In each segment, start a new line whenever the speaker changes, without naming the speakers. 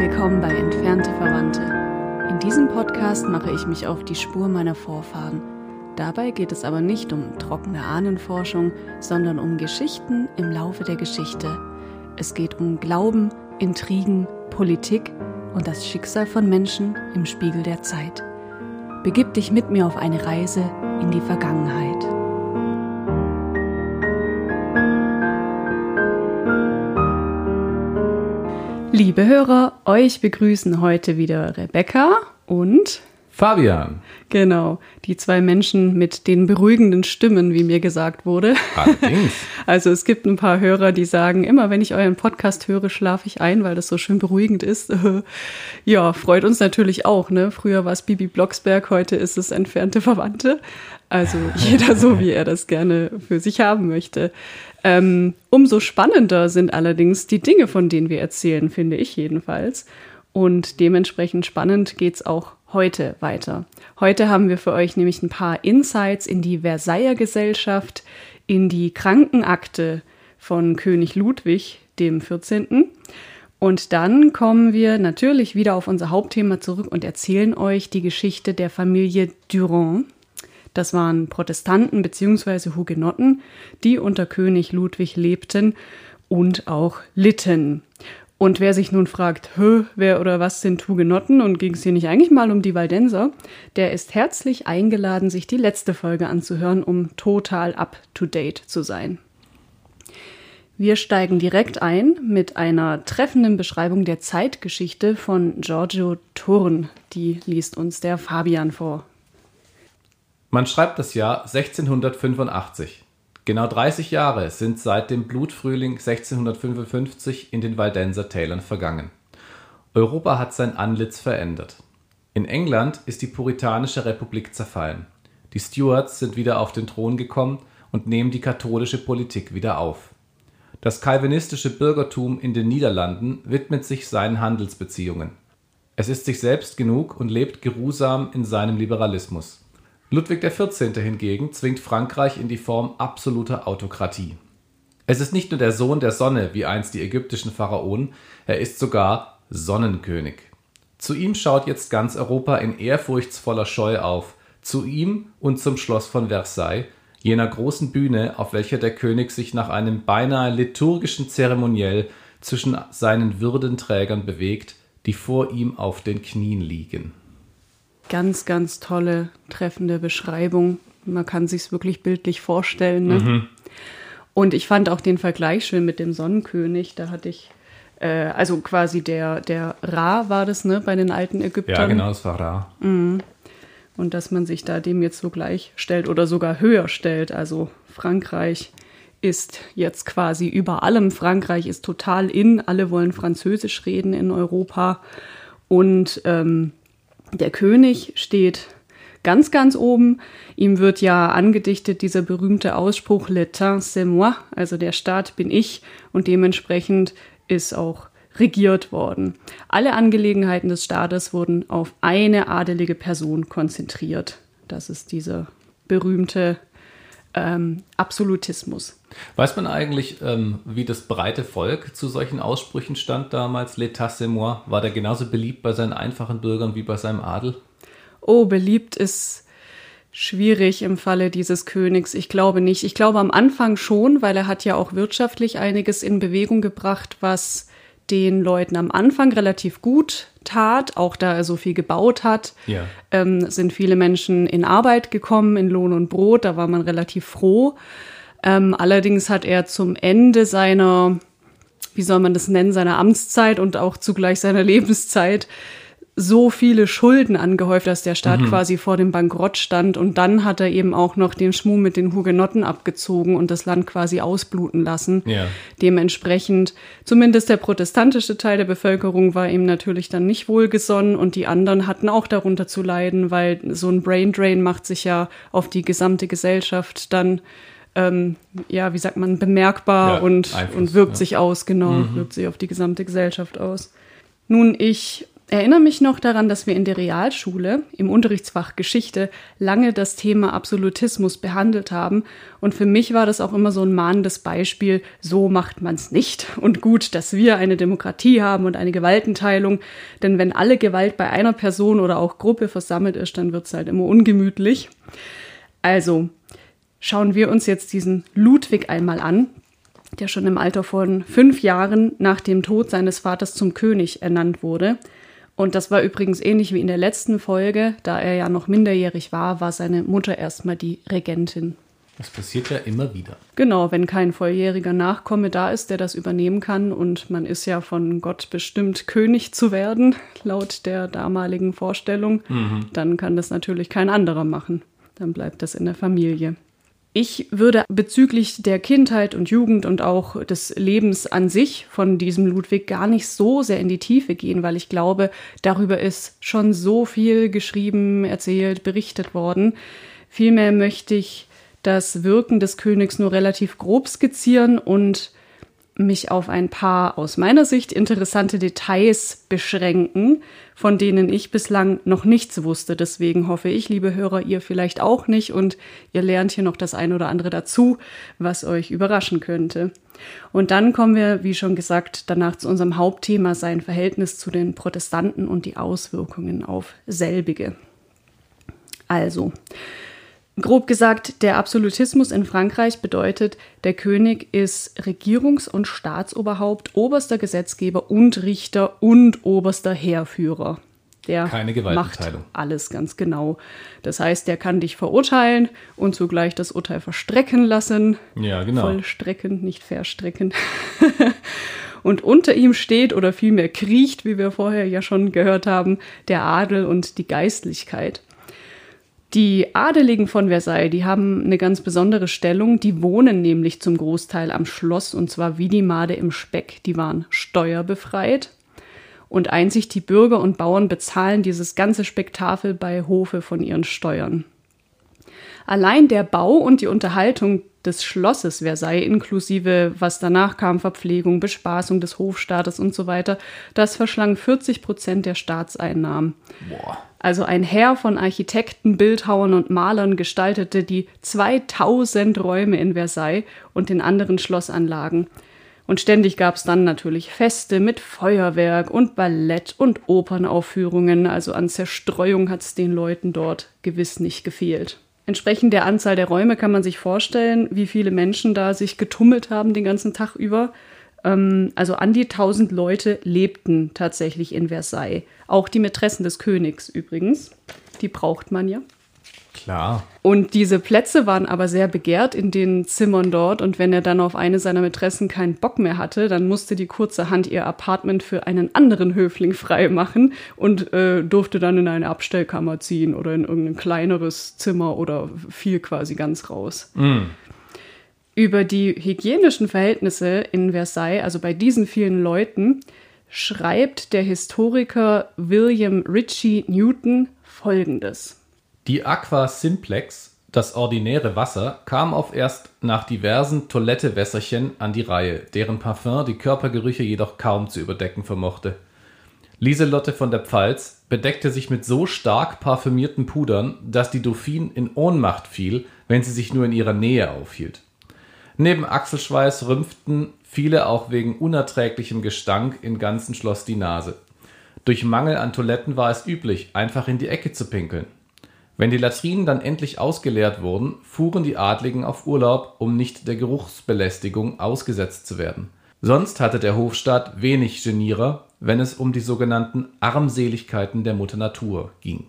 Willkommen bei Entfernte Verwandte. In diesem Podcast mache ich mich auf die Spur meiner Vorfahren. Dabei geht es aber nicht um trockene Ahnenforschung, sondern um Geschichten im Laufe der Geschichte. Es geht um Glauben, Intrigen, Politik und das Schicksal von Menschen im Spiegel der Zeit. Begib dich mit mir auf eine Reise in die Vergangenheit. Liebe Hörer, euch begrüßen heute wieder Rebecca und
Fabian.
Genau, die zwei Menschen mit den beruhigenden Stimmen, wie mir gesagt wurde.
Allerdings.
Also es gibt ein paar Hörer, die sagen, immer wenn ich euren Podcast höre, schlafe ich ein, weil das so schön beruhigend ist. ja, freut uns natürlich auch. Ne? Früher war es Bibi Blocksberg, heute ist es entfernte Verwandte. Also jeder so, wie er das gerne für sich haben möchte. Ähm, umso spannender sind allerdings die Dinge, von denen wir erzählen, finde ich jedenfalls. Und dementsprechend spannend geht's auch heute weiter. Heute haben wir für euch nämlich ein paar Insights in die Versailler Gesellschaft, in die Krankenakte von König Ludwig dem 14. Und dann kommen wir natürlich wieder auf unser Hauptthema zurück und erzählen euch die Geschichte der Familie Durand. Das waren Protestanten bzw. Hugenotten, die unter König Ludwig lebten und auch litten. Und wer sich nun fragt, Hö, wer oder was sind Hugenotten und ging es hier nicht eigentlich mal um die Waldenser, der ist herzlich eingeladen, sich die letzte Folge anzuhören, um total up-to-date zu sein. Wir steigen direkt ein mit einer treffenden Beschreibung der Zeitgeschichte von Giorgio Thurn. Die liest uns der Fabian vor.
Man schreibt das Jahr 1685. Genau 30 Jahre sind seit dem Blutfrühling 1655 in den Waldenser Tälern vergangen. Europa hat sein Antlitz verändert. In England ist die puritanische Republik zerfallen. Die Stuarts sind wieder auf den Thron gekommen und nehmen die katholische Politik wieder auf. Das calvinistische Bürgertum in den Niederlanden widmet sich seinen Handelsbeziehungen. Es ist sich selbst genug und lebt geruhsam in seinem Liberalismus. Ludwig XIV. hingegen zwingt Frankreich in die Form absoluter Autokratie. Es ist nicht nur der Sohn der Sonne, wie einst die ägyptischen Pharaonen, er ist sogar Sonnenkönig. Zu ihm schaut jetzt ganz Europa in ehrfurchtsvoller Scheu auf, zu ihm und zum Schloss von Versailles, jener großen Bühne, auf welcher der König sich nach einem beinahe liturgischen Zeremoniell zwischen seinen Würdenträgern bewegt, die vor ihm auf den Knien liegen
ganz, ganz tolle, treffende Beschreibung. Man kann sich wirklich bildlich vorstellen. Ne? Mhm. Und ich fand auch den Vergleich schön mit dem Sonnenkönig. Da hatte ich, äh, also quasi der, der Ra war das, ne, bei den alten Ägyptern. Ja,
genau, das war Ra.
Mhm. Und dass man sich da dem jetzt so gleich stellt oder sogar höher stellt. Also Frankreich ist jetzt quasi über allem. Frankreich ist total in. Alle wollen Französisch reden in Europa. Und ähm, der König steht ganz, ganz oben. Ihm wird ja angedichtet dieser berühmte Ausspruch L'État c'est moi, also der Staat bin ich und dementsprechend ist auch regiert worden. Alle Angelegenheiten des Staates wurden auf eine adelige Person konzentriert. Das ist dieser berühmte ähm, Absolutismus.
Weiß man eigentlich, ähm, wie das breite Volk zu solchen Aussprüchen stand damals? L'état c'est moi. War der genauso beliebt bei seinen einfachen Bürgern wie bei seinem Adel?
Oh, beliebt ist schwierig im Falle dieses Königs. Ich glaube nicht. Ich glaube am Anfang schon, weil er hat ja auch wirtschaftlich einiges in Bewegung gebracht, was den Leuten am Anfang relativ gut tat, auch da er so viel gebaut hat,
ja.
ähm, sind viele Menschen in Arbeit gekommen, in Lohn und Brot, da war man relativ froh. Ähm, allerdings hat er zum Ende seiner, wie soll man das nennen, seiner Amtszeit und auch zugleich seiner Lebenszeit so viele Schulden angehäuft, dass der Staat mhm. quasi vor dem Bankrott stand. Und dann hat er eben auch noch den Schmuh mit den Hugenotten abgezogen und das Land quasi ausbluten lassen.
Ja.
Dementsprechend, zumindest der protestantische Teil der Bevölkerung war ihm natürlich dann nicht wohlgesonnen und die anderen hatten auch darunter zu leiden, weil so ein Braindrain macht sich ja auf die gesamte Gesellschaft dann ähm, ja, wie sagt man, bemerkbar ja, und, und wirkt ja. sich aus, genau, mhm. wirkt sich auf die gesamte Gesellschaft aus. Nun, ich erinnere mich noch daran, dass wir in der Realschule im Unterrichtsfach Geschichte lange das Thema Absolutismus behandelt haben. Und für mich war das auch immer so ein mahnendes Beispiel, so macht man es nicht. Und gut, dass wir eine Demokratie haben und eine Gewaltenteilung. Denn wenn alle Gewalt bei einer Person oder auch Gruppe versammelt ist, dann wird es halt immer ungemütlich. Also schauen wir uns jetzt diesen Ludwig einmal an, der schon im Alter von fünf Jahren nach dem Tod seines Vaters zum König ernannt wurde. Und das war übrigens ähnlich wie in der letzten Folge. Da er ja noch minderjährig war, war seine Mutter erstmal die Regentin.
Das passiert ja immer wieder.
Genau, wenn kein volljähriger Nachkomme da ist, der das übernehmen kann. Und man ist ja von Gott bestimmt, König zu werden, laut der damaligen Vorstellung, mhm. dann kann das natürlich kein anderer machen. Dann bleibt das in der Familie. Ich würde bezüglich der Kindheit und Jugend und auch des Lebens an sich von diesem Ludwig gar nicht so sehr in die Tiefe gehen, weil ich glaube, darüber ist schon so viel geschrieben, erzählt, berichtet worden. Vielmehr möchte ich das Wirken des Königs nur relativ grob skizzieren und mich auf ein paar aus meiner Sicht interessante Details beschränken, von denen ich bislang noch nichts wusste. Deswegen hoffe ich, liebe Hörer, ihr vielleicht auch nicht und ihr lernt hier noch das ein oder andere dazu, was euch überraschen könnte. Und dann kommen wir, wie schon gesagt, danach zu unserem Hauptthema, sein Verhältnis zu den Protestanten und die Auswirkungen auf selbige. Also, Grob gesagt, der Absolutismus in Frankreich bedeutet, der König ist Regierungs- und Staatsoberhaupt, oberster Gesetzgeber und Richter und oberster Heerführer. Der
Keine Gewaltenteilung.
macht alles ganz genau. Das heißt, der kann dich verurteilen und zugleich das Urteil verstrecken lassen.
Ja, genau.
Vollstrecken, nicht verstrecken. und unter ihm steht oder vielmehr kriecht, wie wir vorher ja schon gehört haben, der Adel und die Geistlichkeit. Die Adeligen von Versailles, die haben eine ganz besondere Stellung. Die wohnen nämlich zum Großteil am Schloss und zwar wie die Made im Speck. Die waren steuerbefreit. Und einzig die Bürger und Bauern bezahlen dieses ganze Spektakel bei Hofe von ihren Steuern. Allein der Bau und die Unterhaltung des Schlosses Versailles, inklusive was danach kam, Verpflegung, Bespaßung des Hofstaates und so weiter, das verschlang 40 Prozent der Staatseinnahmen. Boah. Also ein Heer von Architekten, Bildhauern und Malern gestaltete die 2000 Räume in Versailles und den anderen Schlossanlagen. Und ständig gab es dann natürlich Feste mit Feuerwerk und Ballett und Opernaufführungen. Also an Zerstreuung hat es den Leuten dort gewiss nicht gefehlt. Entsprechend der Anzahl der Räume kann man sich vorstellen, wie viele Menschen da sich getummelt haben den ganzen Tag über. Ähm, also an die 1000 Leute lebten tatsächlich in Versailles. Auch die Mätressen des Königs übrigens. Die braucht man ja.
Klar.
Und diese Plätze waren aber sehr begehrt in den Zimmern dort. Und wenn er dann auf eine seiner Mätressen keinen Bock mehr hatte, dann musste die kurzerhand ihr Apartment für einen anderen Höfling freimachen und äh, durfte dann in eine Abstellkammer ziehen oder in irgendein kleineres Zimmer oder fiel quasi ganz raus. Mm. Über die hygienischen Verhältnisse in Versailles, also bei diesen vielen Leuten, schreibt der Historiker William Ritchie Newton folgendes.
Die Aqua Simplex, das ordinäre Wasser, kam auf erst nach diversen Toilettewässerchen an die Reihe, deren Parfum die Körpergerüche jedoch kaum zu überdecken vermochte. Lieselotte von der Pfalz bedeckte sich mit so stark parfümierten Pudern, dass die Dauphine in Ohnmacht fiel, wenn sie sich nur in ihrer Nähe aufhielt. Neben Achselschweiß rümpften viele auch wegen unerträglichem Gestank im ganzen Schloss die Nase. Durch Mangel an Toiletten war es üblich, einfach in die Ecke zu pinkeln. Wenn die Latrinen dann endlich ausgeleert wurden, fuhren die Adligen auf Urlaub, um nicht der Geruchsbelästigung ausgesetzt zu werden. Sonst hatte der Hofstaat wenig Genierer, wenn es um die sogenannten Armseligkeiten der Mutter Natur ging.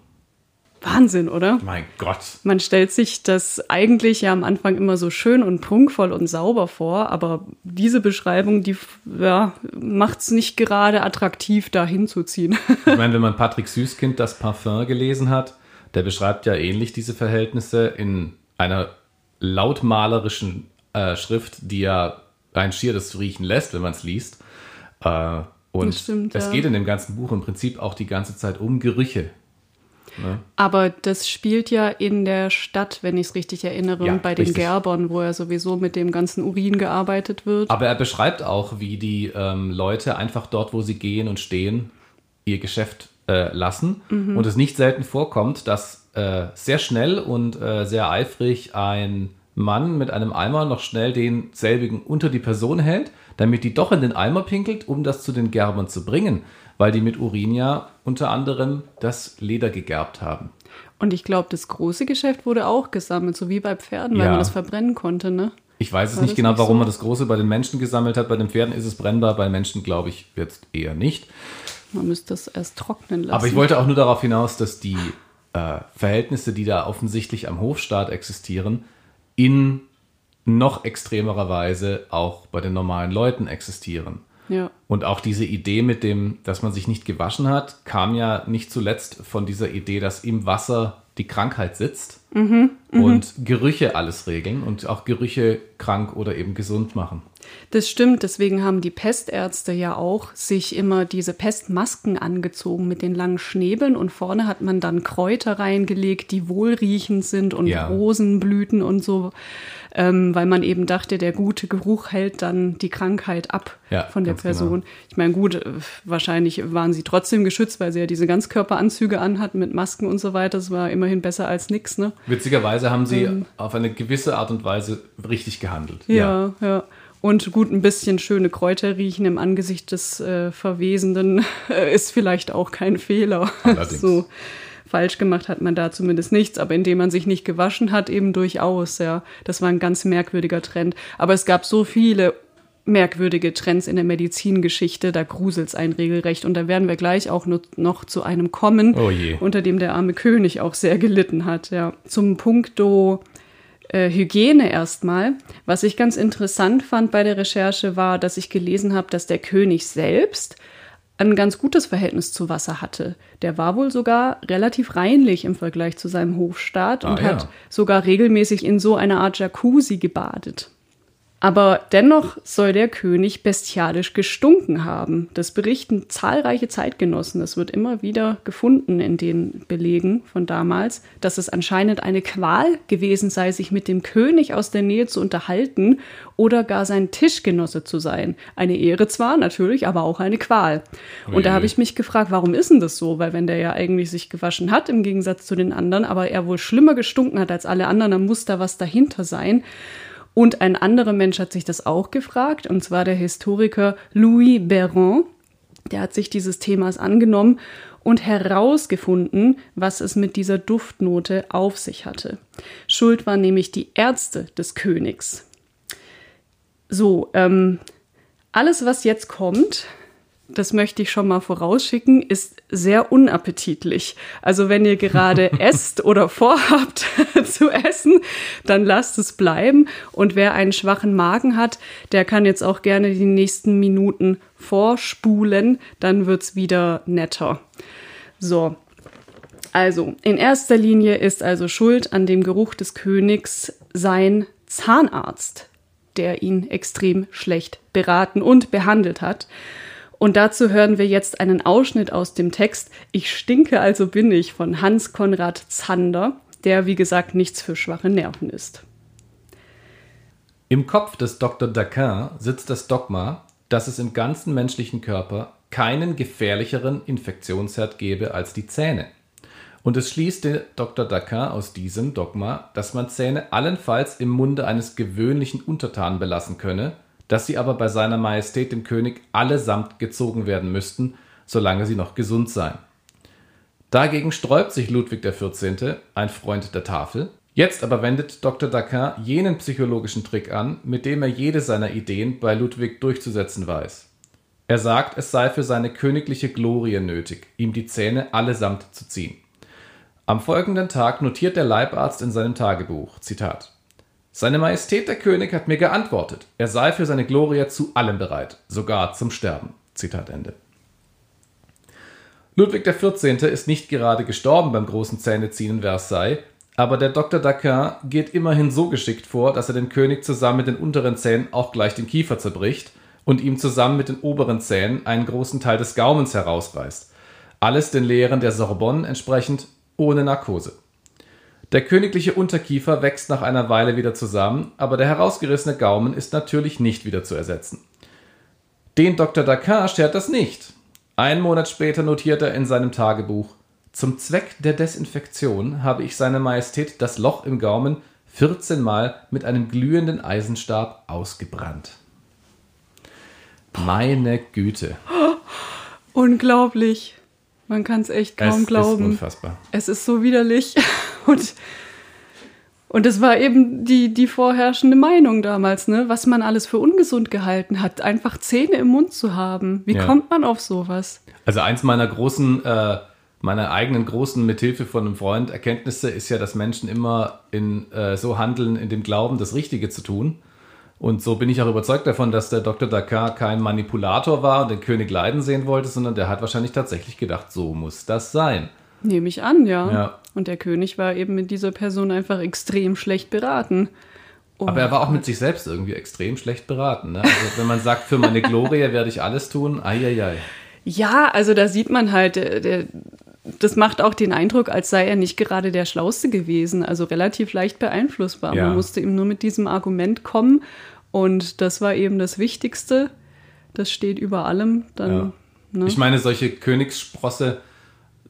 Wahnsinn, oder?
Mein Gott.
Man stellt sich das eigentlich ja am Anfang immer so schön und prunkvoll und sauber vor, aber diese Beschreibung, die ja, macht es nicht gerade attraktiv, da hinzuziehen.
ich meine, wenn man Patrick Süßkind das Parfum gelesen hat, der beschreibt ja ähnlich diese Verhältnisse in einer lautmalerischen äh, Schrift, die ja ein schier das riechen lässt, wenn man es liest. Äh, und stimmt, es ja. geht in dem ganzen Buch im Prinzip auch die ganze Zeit um Gerüche.
Ne? Aber das spielt ja in der Stadt, wenn ich es richtig erinnere, ja, bei den richtig. Gerbern, wo er sowieso mit dem ganzen Urin gearbeitet wird.
Aber er beschreibt auch, wie die ähm, Leute einfach dort, wo sie gehen und stehen, ihr Geschäft äh, lassen und es nicht selten vorkommt, dass äh, sehr schnell und äh, sehr eifrig ein Mann mit einem Eimer noch schnell denselbigen unter die Person hält, damit die doch in den Eimer pinkelt, um das zu den Gerbern zu bringen, weil die mit Urin ja unter anderem das Leder gegerbt haben.
Und ich glaube, das große Geschäft wurde auch gesammelt, so wie bei Pferden, weil
Ja.
man das verbrennen konnte, ne?
Ich weiß es nicht genau,
nicht
warum
so?
man das Große bei den Menschen gesammelt hat. Bei den Pferden ist es brennbar, bei Menschen glaube ich jetzt eher nicht.
Man müsste es erst trocknen lassen.
Aber ich wollte auch nur darauf hinaus, dass die äh, Verhältnisse, die da offensichtlich am Hofstaat existieren, in noch extremerer Weise auch bei den normalen Leuten existieren.
Ja.
Und auch diese Idee mit dem, dass man sich nicht gewaschen hat, kam ja nicht zuletzt von dieser Idee, dass im Wasser die Krankheit sitzt und Gerüche alles regeln und auch Gerüche krank oder eben gesund machen.
Das stimmt, deswegen haben die Pestärzte ja auch sich immer diese Pestmasken angezogen mit den langen Schnäbeln und vorne hat man dann Kräuter reingelegt, die wohlriechend sind und
Ja.
Rosenblüten und so, ähm, weil man eben dachte, der gute Geruch hält dann die Krankheit ab
Ja,
von der
genau.
Person. Ich meine, gut, äh, wahrscheinlich waren sie trotzdem geschützt, weil sie ja diese Ganzkörperanzüge anhatten mit Masken und so weiter. Das war immerhin besser als nix, ne?
Witzigerweise haben sie auf eine gewisse Art und Weise richtig gehandelt.
Ja, ja. Und gut, ein bisschen schöne Kräuter riechen im Angesicht des äh, Verwesenden äh, ist vielleicht auch kein Fehler.
Allerdings.
So falsch gemacht hat man da zumindest nichts, aber indem man sich nicht gewaschen hat, eben durchaus, ja. Das war ein ganz merkwürdiger Trend. Aber es gab so viele merkwürdige Trends in der Medizingeschichte, da gruselt's ein regelrecht. Und da werden wir gleich auch noch, zu einem kommen,
Oh
unter dem der arme König auch sehr gelitten hat, ja. Zum Punkto äh, Hygiene erstmal. Was ich ganz interessant fand bei der Recherche war, dass ich gelesen habe, dass der König selbst ein ganz gutes Verhältnis zu Wasser hatte. Der war wohl sogar relativ reinlich im Vergleich zu seinem Hofstaat und
Ah, ja.
hat sogar regelmäßig in so einer Art Jacuzzi gebadet. Aber dennoch soll der König bestialisch gestunken haben. Das berichten zahlreiche Zeitgenossen. Das wird immer wieder gefunden in den Belegen von damals, dass es anscheinend eine Qual gewesen sei, sich mit dem König aus der Nähe zu unterhalten oder gar sein Tischgenosse zu sein. Eine Ehre zwar, natürlich, aber auch eine Qual. Und da habe ich mich gefragt, warum ist denn das so? Weil wenn der ja eigentlich sich gewaschen hat, im Gegensatz zu den anderen, aber er wohl schlimmer gestunken hat als alle anderen, dann muss da was dahinter sein. Und ein anderer Mensch hat sich das auch gefragt, und zwar der Historiker Louis Berrand. Der hat sich dieses Themas angenommen und herausgefunden, was es mit dieser Duftnote auf sich hatte. Schuld waren nämlich die Ärzte des Königs. So, ähm, alles, was jetzt kommt, das möchte ich schon mal vorausschicken, ist sehr unappetitlich. Also wenn ihr gerade esst oder vorhabt zu essen, dann lasst es bleiben. Und wer einen schwachen Magen hat, der kann jetzt auch gerne die nächsten Minuten vorspulen, dann wird's wieder netter. So. Also, in erster Linie ist also Schuld an dem Geruch des Königs sein Zahnarzt, der ihn extrem schlecht beraten und behandelt hat. Und dazu hören wir jetzt einen Ausschnitt aus dem Text Ich stinke, also bin ich von Hans Konrad Zander, der wie gesagt nichts für schwache Nerven ist.
Im Kopf des Dr. Daquin sitzt das Dogma, dass es im ganzen menschlichen Körper keinen gefährlicheren Infektionsherd gebe als die Zähne. Und es schließt der Dr. Daquin aus diesem Dogma, dass man Zähne allenfalls im Munde eines gewöhnlichen Untertanen belassen könne, dass sie aber bei seiner Majestät dem König allesamt gezogen werden müssten, solange sie noch gesund seien. Dagegen sträubt sich Ludwig XIV., ein Freund der Tafel. Jetzt aber wendet Dr. Daquin jenen psychologischen Trick an, mit dem er jede seiner Ideen bei Ludwig durchzusetzen weiß. Er sagt, es sei für seine königliche Glorie nötig, ihm die Zähne allesamt zu ziehen. Am folgenden Tag notiert der Leibarzt in seinem Tagebuch, Zitat, Seine Majestät der König hat mir geantwortet, er sei für seine Glorie zu allem bereit, sogar zum Sterben. Zitat Ende. Ludwig XIV. ist nicht gerade gestorben beim großen Zähneziehen in Versailles, aber der Dr. Daquin geht immerhin so geschickt vor, dass er den König zusammen mit den unteren Zähnen auch gleich den Kiefer zerbricht und ihm zusammen mit den oberen Zähnen einen großen Teil des Gaumens herausreißt. Alles den Lehren der Sorbonne entsprechend ohne Narkose. Der königliche Unterkiefer wächst nach einer Weile wieder zusammen, aber der herausgerissene Gaumen ist natürlich nicht wieder zu ersetzen. Den Dr. Daquin stört das nicht. Einen Monat später notiert er in seinem Tagebuch, zum Zweck der Desinfektion habe ich seine Majestät das Loch im Gaumen 14 Mal mit einem glühenden Eisenstab ausgebrannt. Meine Güte.
Unglaublich. Man kann es echt kaum
es
glauben.
ist unfassbar.
Es ist so widerlich. Und, und das war eben die, die vorherrschende Meinung damals, ne? was man alles für ungesund gehalten hat, einfach Zähne im Mund zu haben. Wie
Ja.
kommt man auf sowas?
Also eins meiner großen, äh, meiner eigenen großen, mithilfe von einem Freund, Erkenntnisse ist ja, dass Menschen immer in, äh, so handeln, in dem Glauben, das Richtige zu tun. Und so bin ich auch überzeugt davon, dass der Dr. Dakar kein Manipulator war und den König leiden sehen wollte, sondern der hat wahrscheinlich tatsächlich gedacht, so muss das sein.
Nehme ich an, ja.
Ja.
Und der König war eben mit dieser Person einfach extrem schlecht beraten. Oh,
Aber er war auch mit sich selbst irgendwie extrem schlecht beraten. Ne? Also wenn man sagt, für meine Glorie werde ich alles tun, eieiei.
Ja, also da sieht man halt, der, der, das macht auch den Eindruck, als sei er nicht gerade der Schlauste gewesen, also relativ leicht beeinflussbar.
Ja.
Man musste ihm nur mit diesem Argument kommen und das war eben das Wichtigste. Das steht über allem. Dann,
Ja.
ne?
Ich meine, solche Königssprosse,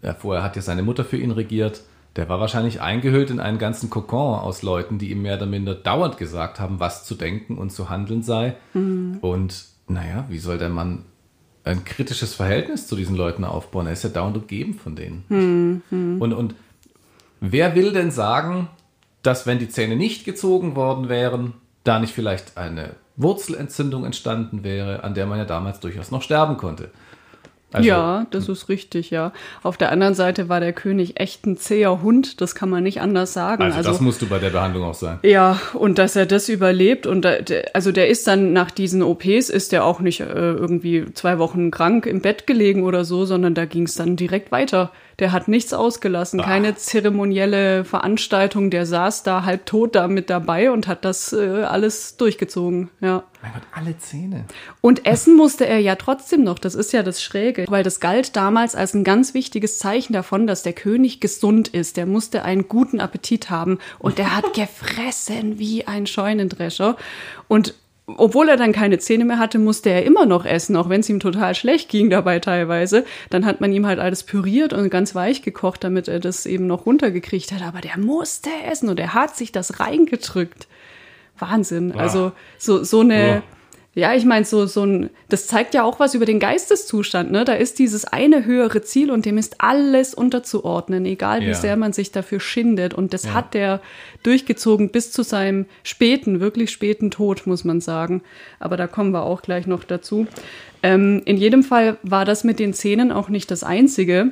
ja, vorher hat ja seine Mutter für ihn regiert, der war wahrscheinlich eingehüllt in einen ganzen Kokon aus Leuten, die ihm mehr oder minder dauernd gesagt haben, was zu denken und zu handeln sei.
Mhm.
Und naja, wie soll der Mann ein kritisches Verhältnis zu diesen Leuten aufbauen? Er ist ja dauernd umgeben von denen.
Mhm.
Und, und wer will denn sagen, dass wenn die Zähne nicht gezogen worden wären, da nicht vielleicht eine Wurzelentzündung entstanden wäre, an der man ja damals durchaus noch sterben konnte? Also,
ja, das ist richtig, ja. Auf der anderen Seite war der König echt ein zäher Hund, das kann man nicht anders sagen.
Also, das musst du bei der Behandlung auch sein.
Ja, und dass er das überlebt und da, also der ist dann nach diesen OPs ist der auch nicht äh, irgendwie zwei Wochen krank im Bett gelegen oder so, sondern da ging es dann direkt weiter. Der hat nichts ausgelassen,
Ah.
keine zeremonielle Veranstaltung. Der saß da halb tot da mit dabei und hat das äh, alles durchgezogen. Ja.
Mein Gott, alle Zähne.
Und essen musste er ja trotzdem noch. Das ist ja das Schräge, weil das galt damals als ein ganz wichtiges Zeichen davon, dass der König gesund ist. Der musste einen guten Appetit haben und der hat gefressen wie ein Scheunendrescher. Und obwohl er dann keine Zähne mehr hatte, musste er immer noch essen, auch wenn es ihm total schlecht ging dabei teilweise. Dann hat man ihm halt alles püriert und ganz weich gekocht, damit er das eben noch runtergekriegt hat. Aber der musste essen und er hat sich das reingedrückt. Wahnsinn. Also so, so eine. Ja, ich meine, so, so ein, das zeigt ja auch was über den Geisteszustand, ne? Da ist dieses eine höhere Ziel und dem ist alles unterzuordnen, egal wie
Ja.
sehr man sich dafür schindet. Und das
Ja.
hat der durchgezogen bis zu seinem späten, wirklich späten Tod, muss man sagen. Aber da kommen wir auch gleich noch dazu. Ähm, in jedem Fall war das mit den Zähnen auch nicht das einzige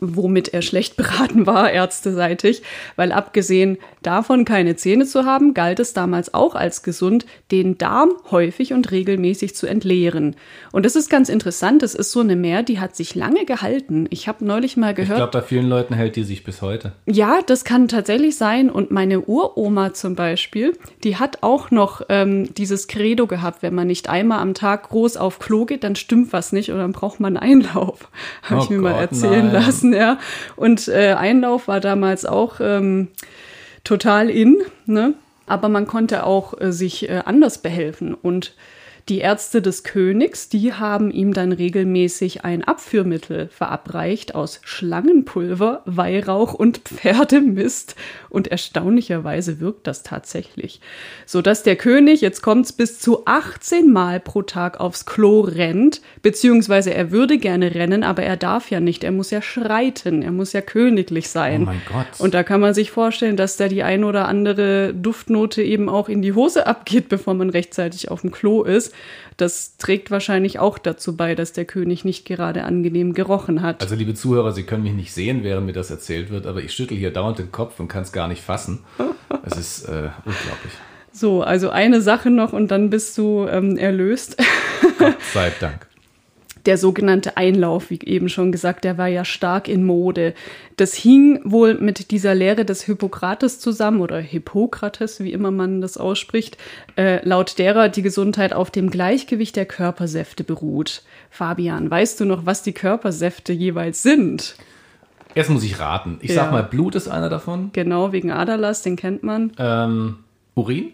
womit er schlecht beraten war, ärzteseitig, weil abgesehen davon keine Zähne zu haben, galt es damals auch als gesund, den Darm häufig und regelmäßig zu entleeren. Und das ist ganz interessant, das ist so eine Mehr, die hat sich lange gehalten. Ich habe neulich mal
Ich
gehört,
glaube, bei vielen Leuten hält die sich bis heute.
ja, das kann tatsächlich sein. Und meine Uroma zum Beispiel, die hat auch noch ähm, dieses Credo gehabt, wenn man nicht einmal am Tag groß auf Klo geht, dann stimmt was nicht und dann braucht man Einlauf. Habe
Oh
ich mir mal
Gott,
erzählen
nein.
lassen, ja. Und äh, Einlauf war damals auch ähm, total in, ne? Aber man konnte auch äh, sich äh, anders behelfen. Und die Ärzte des Königs, die haben ihm dann regelmäßig ein Abführmittel verabreicht aus Schlangenpulver, Weihrauch und Pferdemist. Und erstaunlicherweise wirkt das tatsächlich. Sodass der König, jetzt kommt's, bis zu 18 Mal pro Tag aufs Klo rennt, beziehungsweise er würde gerne rennen, aber er darf ja nicht. Er muss ja schreiten, er muss ja königlich sein.
Oh mein Gott.
Und da kann man sich vorstellen, dass da die ein oder andere Duftnote eben auch in die Hose abgeht, bevor man rechtzeitig auf dem Klo ist. Das trägt wahrscheinlich auch dazu bei, dass der König nicht gerade angenehm gerochen hat.
Also, liebe Zuhörer, Sie können mich nicht sehen, während mir das erzählt wird, aber ich schüttel hier dauernd den Kopf und kann es gar nicht fassen. Es ist äh, unglaublich.
So, also eine Sache noch und dann bist du ähm, erlöst.
Gott sei Dank.
Der sogenannte Einlauf, wie eben schon gesagt, der war ja stark in Mode. Das hing wohl mit dieser Lehre des Hippokrates zusammen oder Hippokrates, wie immer man das ausspricht, äh, laut derer die Gesundheit auf dem Gleichgewicht der Körpersäfte beruht. Fabian, weißt du noch, was die Körpersäfte jeweils sind?
Jetzt muss ich raten. Ich
Ja.
sag mal, Blut ist einer davon.
Genau, wegen Aderlass, den kennt man.
Ähm, Urin?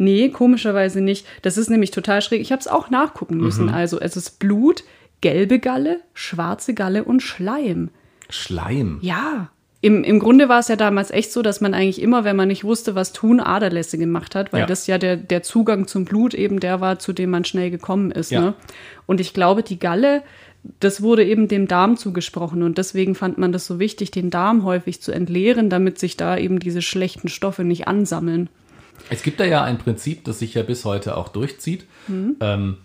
Nee, komischerweise nicht. Das ist nämlich total schräg. Ich habe es auch nachgucken müssen. Also es ist Blut, gelbe Galle, schwarze Galle und Schleim.
Schleim.
Ja. Im, Im Grunde war es ja damals echt so, dass man eigentlich immer, wenn man nicht wusste, was tun, Aderlässe gemacht hat, weil
Ja.
das ja der, der Zugang zum Blut eben der war, zu dem man schnell gekommen ist.
Ja.
Ne? Und ich glaube, die Galle, das wurde eben dem Darm zugesprochen und deswegen fand man das so wichtig, den Darm häufig zu entleeren, damit sich da eben diese schlechten Stoffe nicht ansammeln.
Es gibt da ja ein Prinzip, das sich ja bis heute auch durchzieht, ähm,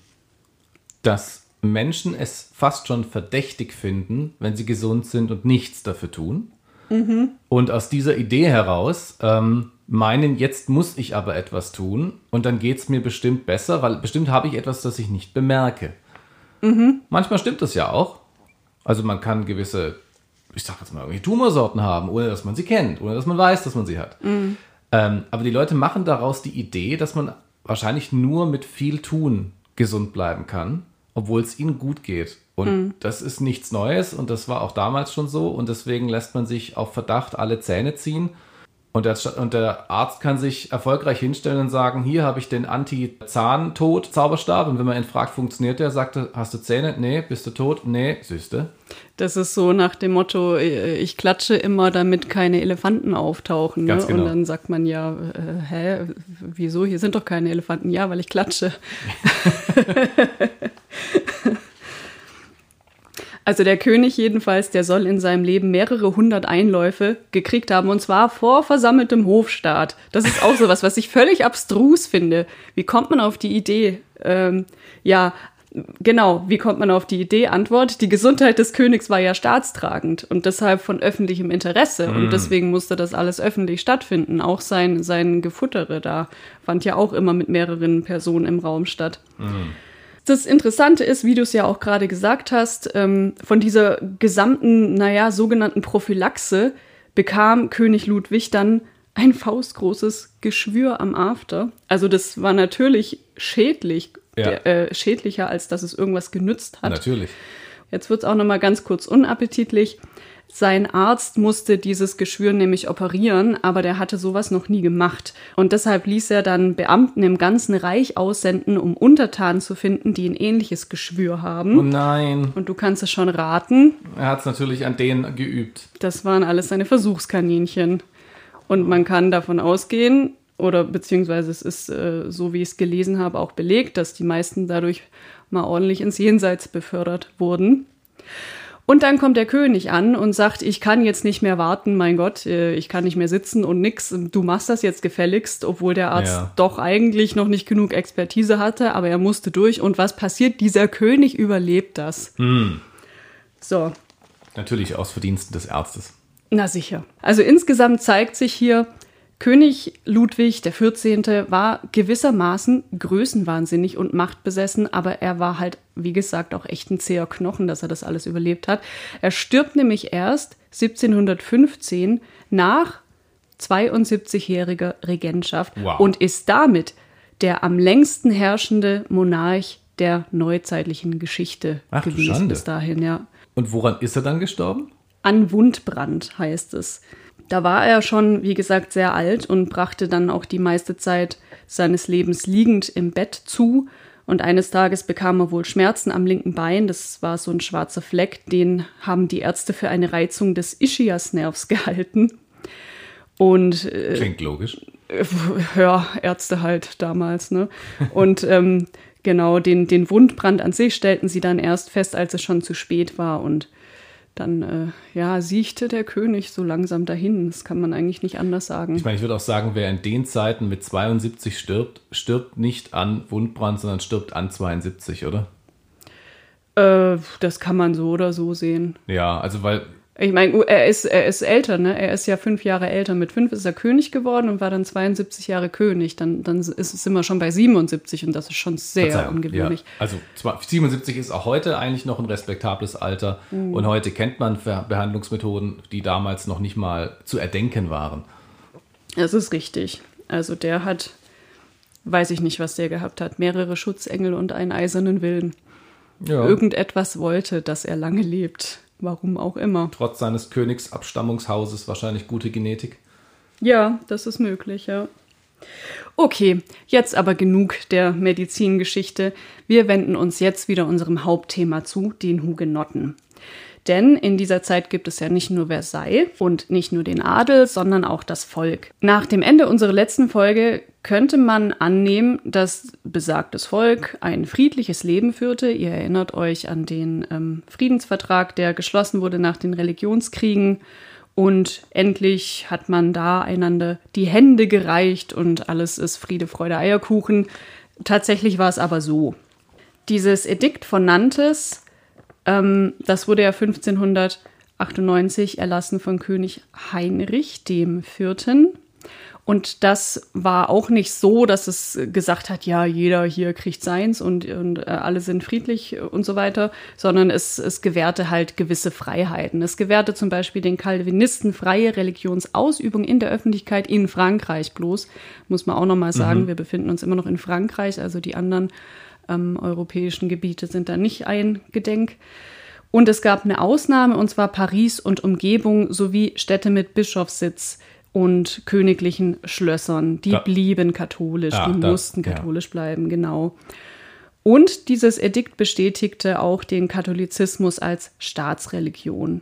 dass Menschen es fast schon verdächtig finden, wenn sie gesund sind und nichts dafür tun. Und aus dieser Idee heraus ähm, meinen, jetzt muss ich aber etwas tun und dann geht es mir bestimmt besser, weil bestimmt habe ich etwas, das ich nicht bemerke. Manchmal stimmt das ja auch. Also man kann gewisse, ich sag jetzt mal, irgendwie Tumorsorten haben, ohne dass man sie kennt, ohne dass man weiß, dass man sie hat. Ähm, aber die Leute machen daraus die Idee, dass man wahrscheinlich nur mit viel Tun gesund bleiben kann, obwohl es ihnen gut geht. Und das ist nichts Neues und das war auch damals schon so und deswegen lässt man sich auf Verdacht alle Zähne ziehen. Und der, und der Arzt kann sich erfolgreich hinstellen und sagen, hier habe ich den Anti-Zahntod-Zauberstab. Und wenn man ihn fragt, funktioniert der, sagt er, hast du Zähne? Nee. Bist du tot? Nee. Süßte.
Das ist so nach dem Motto, äh, ich klatsche immer, damit keine Elefanten auftauchen. Ne?
Genau.
Und dann sagt man ja, äh, hä, wieso? Hier sind doch keine Elefanten. Ja, weil ich klatsche. Also der König jedenfalls, der soll in seinem Leben mehrere hundert Einläufe gekriegt haben und zwar vor versammeltem Hofstaat. Das ist auch sowas, was ich völlig abstrus finde. Wie kommt man auf die Idee? Ähm, ja, genau, wie kommt man auf die Idee? Antwort, die Gesundheit des Königs war ja staatstragend und deshalb von öffentlichem Interesse und deswegen musste das alles öffentlich stattfinden. Auch sein, sein Gefuttere da fand ja auch immer mit mehreren Personen im Raum statt. Das Interessante ist, wie du es ja auch gerade gesagt hast, ähm, von dieser gesamten, naja, sogenannten Prophylaxe bekam König Ludwig dann ein faustgroßes Geschwür am After. Also das war natürlich schädlich,
Ja.
äh, schädlicher, als dass es irgendwas genützt hat.
Natürlich.
Jetzt wird es auch noch mal ganz kurz unappetitlich. Sein Arzt musste dieses Geschwür nämlich operieren, aber der hatte sowas noch nie gemacht. Und deshalb ließ er dann Beamten im ganzen Reich aussenden, um Untertanen zu finden, die ein ähnliches Geschwür
Oh
haben.
nein.
Und du kannst es schon raten,
Er hat es natürlich an denen geübt.
das waren alles seine Versuchskaninchen. Und man kann davon ausgehen, oder beziehungsweise es ist, äh, so wie ich es gelesen habe, auch belegt, dass die meisten dadurch mal ordentlich ins Jenseits befördert wurden. Und dann kommt der König an und sagt, ich kann jetzt nicht mehr warten, mein Gott, äh, ich kann nicht mehr sitzen und nix, du machst das jetzt gefälligst, obwohl der Arzt
Ja.
doch eigentlich noch nicht genug Expertise hatte, aber er musste durch. Und was passiert? Dieser König überlebt das. So,
Natürlich aus Verdiensten des Arztes.
na sicher. Also insgesamt zeigt sich hier, König Ludwig 14. war gewissermaßen größenwahnsinnig und machtbesessen, aber er war halt, wie gesagt, auch echt ein zäher Knochen, dass er das alles überlebt hat. Er stirbt nämlich erst 1715 nach 72-jähriger Regentschaft
Wow.
und ist damit der am längsten herrschende Monarch der neuzeitlichen Geschichte
Ach
gewesen bis dahin, ja.
Und woran ist er dann gestorben?
An Wundbrand heißt es. Da war er schon, wie gesagt, sehr alt und brachte dann auch die meiste Zeit seines Lebens liegend im Bett zu. Und eines Tages bekam er wohl Schmerzen am linken Bein. Das war so ein schwarzer Fleck. Den haben die Ärzte für eine Reizung des Ischiasnervs gehalten. Und äh,
Klingt logisch.
ja, Ärzte halt damals, ne? Und ähm, genau, den, den Wundbrand an sich stellten sie dann erst fest, als es schon zu spät war. Und dann, äh, ja, siechte der König so langsam dahin. Das kann man eigentlich nicht anders sagen.
Ich meine, ich würde auch sagen, wer in den Zeiten mit 72 stirbt, stirbt nicht an Wundbrand, sondern stirbt an 72, oder?
Äh, das kann man so oder so sehen.
Ja, also weil
Ich meine, er ist, er ist älter, ne? Er ist ja fünf Jahre älter. Mit fünf ist er König geworden und war dann 72 Jahre König. Dann, dann ist, sind wir schon bei 77 und das ist schon sehr ungewöhnlich.
Ja. Also zwar- 77 ist auch heute eigentlich noch ein respektables Alter
Mhm.
und heute kennt man Behandlungsmethoden, die damals noch nicht mal zu erdenken waren.
Das ist richtig. Also der hat, weiß ich nicht, was der gehabt hat, mehrere Schutzengel und einen eisernen Willen.
Ja.
Irgendetwas wollte, dass er lange lebt. Warum auch immer.
Trotz seines Königsabstammungshauses wahrscheinlich gute Genetik.
Ja, das ist möglich, ja. Okay, jetzt aber genug der Medizingeschichte. Wir wenden uns jetzt wieder unserem Hauptthema zu, den Hugenotten. Denn in dieser Zeit gibt es ja nicht nur Versailles und nicht nur den Adel, sondern auch das Volk. Nach dem Ende unserer letzten Folge könnte man annehmen, dass besagtes Volk ein friedliches Leben führte. Ihr erinnert euch an den ähm, Friedensvertrag, der geschlossen wurde nach den Religionskriegen. Und endlich hat man da einander die Hände gereicht und alles ist Friede, Freude, Eierkuchen. Tatsächlich war es aber so. Dieses Edikt von Nantes ähm, das wurde ja 1598 erlassen von König Heinrich dem Vierten. Und das war auch nicht so, dass es gesagt hat, ja, jeder hier kriegt seins und, und äh, alle sind friedlich und so weiter, sondern es, es gewährte halt gewisse Freiheiten. Es gewährte zum Beispiel den Calvinisten freie Religionsausübung in der Öffentlichkeit in Frankreich bloß. Muss man auch nochmal sagen, mhm. wir befinden uns immer noch in Frankreich, also die anderen ähm, europäischen Gebiete sind da nicht eingedenk. Und es gab eine Ausnahme, und zwar Paris und Umgebung sowie Städte mit Bischofssitz und königlichen Schlössern. Die da. blieben katholisch, ja, die da, mussten katholisch ja. bleiben, genau. Und dieses Edikt bestätigte auch den Katholizismus als Staatsreligion.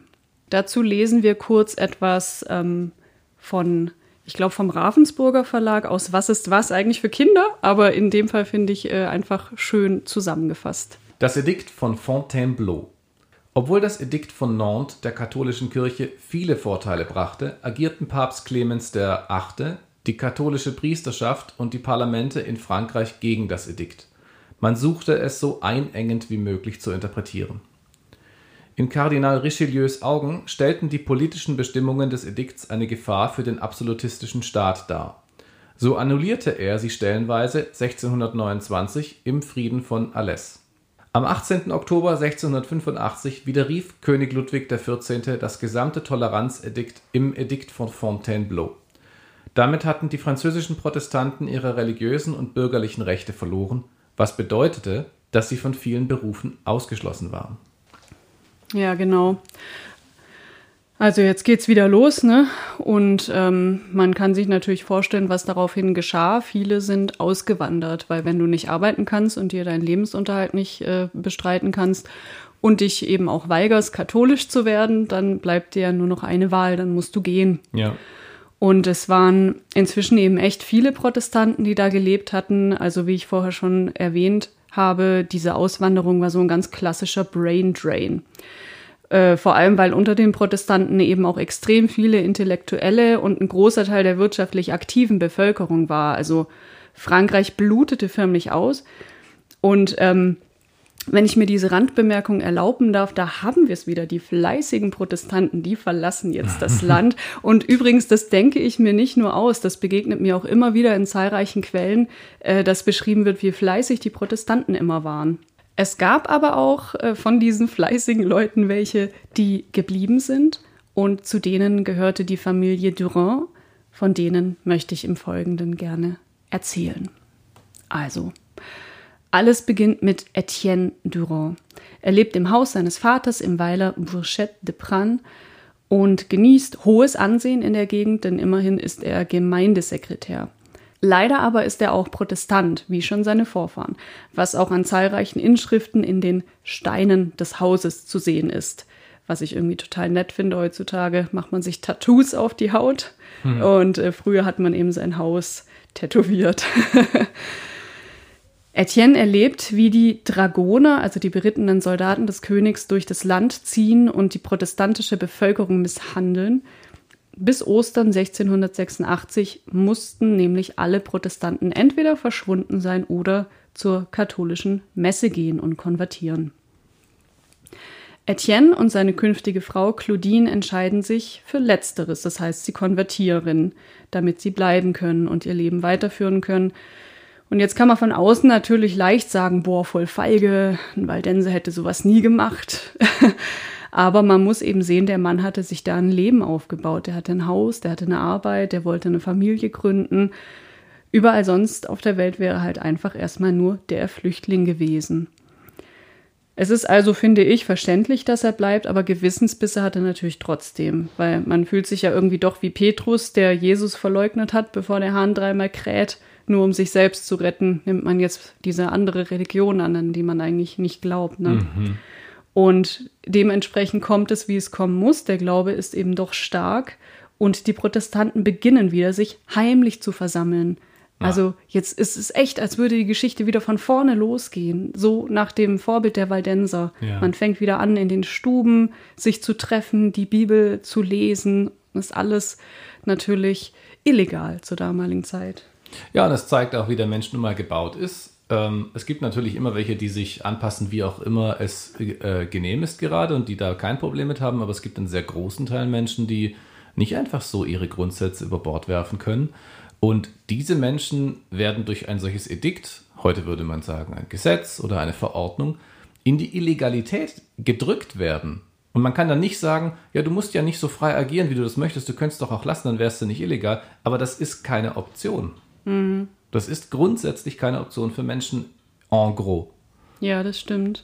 Dazu lesen wir kurz etwas ähm, von ich glaube, vom Ravensburger Verlag aus Was ist was eigentlich für Kinder, aber in dem Fall finde ich äh, einfach schön zusammengefasst.
Das Edikt von Fontainebleau. Obwohl das Edikt von Nantes der katholischen Kirche viele Vorteile brachte, agierten Papst Clemens VIII., die katholische Priesterschaft und die Parlamente in Frankreich gegen das Edikt. Man suchte es so einengend wie möglich zu interpretieren. In Kardinal Richelieus Augen stellten die politischen Bestimmungen des Edikts eine Gefahr für den absolutistischen Staat dar. So annullierte er sie stellenweise 1629 im Frieden von Alès. Am 18. Oktober 1685 widerrief König Ludwig XIV. das gesamte Toleranzedikt im Edikt von Fontainebleau. Damit hatten die französischen Protestanten ihre religiösen und bürgerlichen Rechte verloren, was bedeutete, dass sie von vielen Berufen ausgeschlossen waren.
Ja, genau. Also jetzt geht's wieder los, ne? Und ähm, man kann sich natürlich vorstellen, was daraufhin geschah. Viele sind ausgewandert, weil wenn du nicht arbeiten kannst und dir deinen Lebensunterhalt nicht äh, bestreiten kannst und dich eben auch weigerst, katholisch zu werden, dann bleibt dir nur noch eine Wahl, dann musst du gehen.
Ja.
Und es waren inzwischen eben echt viele Protestanten, die da gelebt hatten. Also wie ich vorher schon erwähnt habe, diese Auswanderung war so ein ganz klassischer Brain Drain. Äh, vor allem, weil unter den Protestanten eben auch extrem viele Intellektuelle und ein großer Teil der wirtschaftlich aktiven Bevölkerung war. Also Frankreich blutete förmlich aus. Und ähm, wenn ich mir diese Randbemerkung erlauben darf, da haben wir es wieder. Die fleißigen Protestanten, die verlassen jetzt das Land. Und übrigens, das denke ich mir nicht nur aus, das begegnet mir auch immer wieder in zahlreichen Quellen, äh, dass beschrieben wird, wie fleißig die Protestanten immer waren. Es gab aber auch äh, von diesen fleißigen Leuten welche, die geblieben sind und zu denen gehörte die Familie Durand, von denen möchte ich im Folgenden gerne erzählen. Also, alles beginnt mit Etienne Durand. Er lebt im Haus seines Vaters im Weiler Bourchette de Pran und genießt hohes Ansehen in der Gegend, denn immerhin ist er Gemeindesekretär. Leider aber ist er auch Protestant, wie schon seine Vorfahren, was auch an zahlreichen Inschriften in den Steinen des Hauses zu sehen ist. Was ich irgendwie total nett finde heutzutage, macht man sich Tattoos auf die Haut hm. und äh, früher hat man eben sein Haus tätowiert. Etienne erlebt, wie die Dragoner, also die berittenen Soldaten des Königs, durch das Land ziehen und die protestantische Bevölkerung misshandeln bis Ostern 1686 mussten nämlich alle Protestanten entweder verschwunden sein oder zur katholischen Messe gehen und konvertieren. Etienne und seine künftige Frau Claudine entscheiden sich für Letzteres, das heißt, sie konvertieren, damit sie bleiben können und ihr Leben weiterführen können. Und jetzt kann man von außen natürlich leicht sagen, boah, voll feige, ein Waldense hätte sowas nie gemacht. Aber man muss eben sehen, der Mann hatte sich da ein Leben aufgebaut. Der hatte ein Haus, der hatte eine Arbeit, der wollte eine Familie gründen. Überall sonst auf der Welt wäre halt einfach erstmal nur der Flüchtling gewesen. Es ist also, finde ich, verständlich, dass er bleibt, aber Gewissensbisse hat er natürlich trotzdem, weil man fühlt sich ja irgendwie doch wie Petrus, der Jesus verleugnet hat, bevor der Hahn dreimal kräht. Nur um sich selbst zu retten, nimmt man jetzt diese andere Religion an, an die man eigentlich nicht glaubt. Ne? Mhm. Und dementsprechend kommt es, wie es kommen muss. Der Glaube ist eben doch stark und die Protestanten beginnen wieder, sich heimlich zu versammeln. Ja. Also jetzt ist es echt, als würde die Geschichte wieder von vorne losgehen, so nach dem Vorbild der Waldenser. Ja. Man fängt wieder an, in den Stuben sich zu treffen, die Bibel zu lesen. Das ist alles natürlich illegal zur damaligen Zeit.
Ja, und es zeigt auch, wie der Mensch nun mal gebaut ist. Ähm, es gibt natürlich immer welche, die sich anpassen, wie auch immer es äh, genehm ist gerade und die da kein Problem mit haben, aber es gibt einen sehr großen Teil Menschen, die nicht einfach so ihre Grundsätze über Bord werfen können. Und diese Menschen werden durch ein solches Edikt, heute würde man sagen ein Gesetz oder eine Verordnung, in die Illegalität gedrückt werden. Und man kann dann nicht sagen, ja, du musst ja nicht so frei agieren, wie du das möchtest, du könntest doch auch lassen, dann wärst du nicht illegal. Aber das ist keine Option. Mhm. Das ist grundsätzlich keine Option für Menschen en gros.
Ja, das stimmt.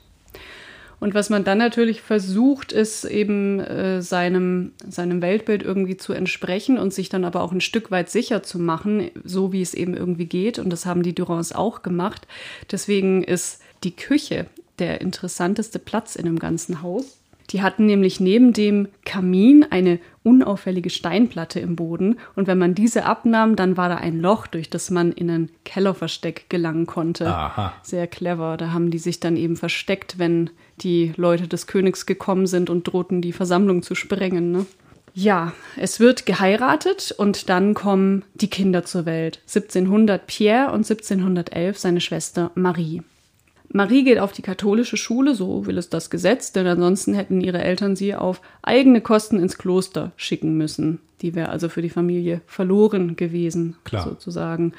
Und was man dann natürlich versucht, ist eben äh, seinem, seinem Weltbild irgendwie zu entsprechen und sich dann aber auch ein Stück weit sicher zu machen, so wie es eben irgendwie geht. Und das haben die Durans auch gemacht. Deswegen ist die Küche der interessanteste Platz in dem ganzen Haus. Die hatten nämlich neben dem Kamin eine unauffällige Steinplatte im Boden und wenn man diese abnahm, dann war da ein Loch, durch das man in ein Kellerversteck gelangen konnte. Aha. Sehr clever. Da haben die sich dann eben versteckt, wenn die Leute des Königs gekommen sind und drohten, die Versammlung zu sprengen. Ne? Ja, es wird geheiratet und dann kommen die Kinder zur Welt. 1700 Pierre und 1711 seine Schwester Marie. Marie geht auf die katholische Schule, so will es das Gesetz, denn ansonsten hätten ihre Eltern sie auf eigene Kosten ins Kloster schicken müssen. Die wäre also für die Familie verloren gewesen, Klar. sozusagen.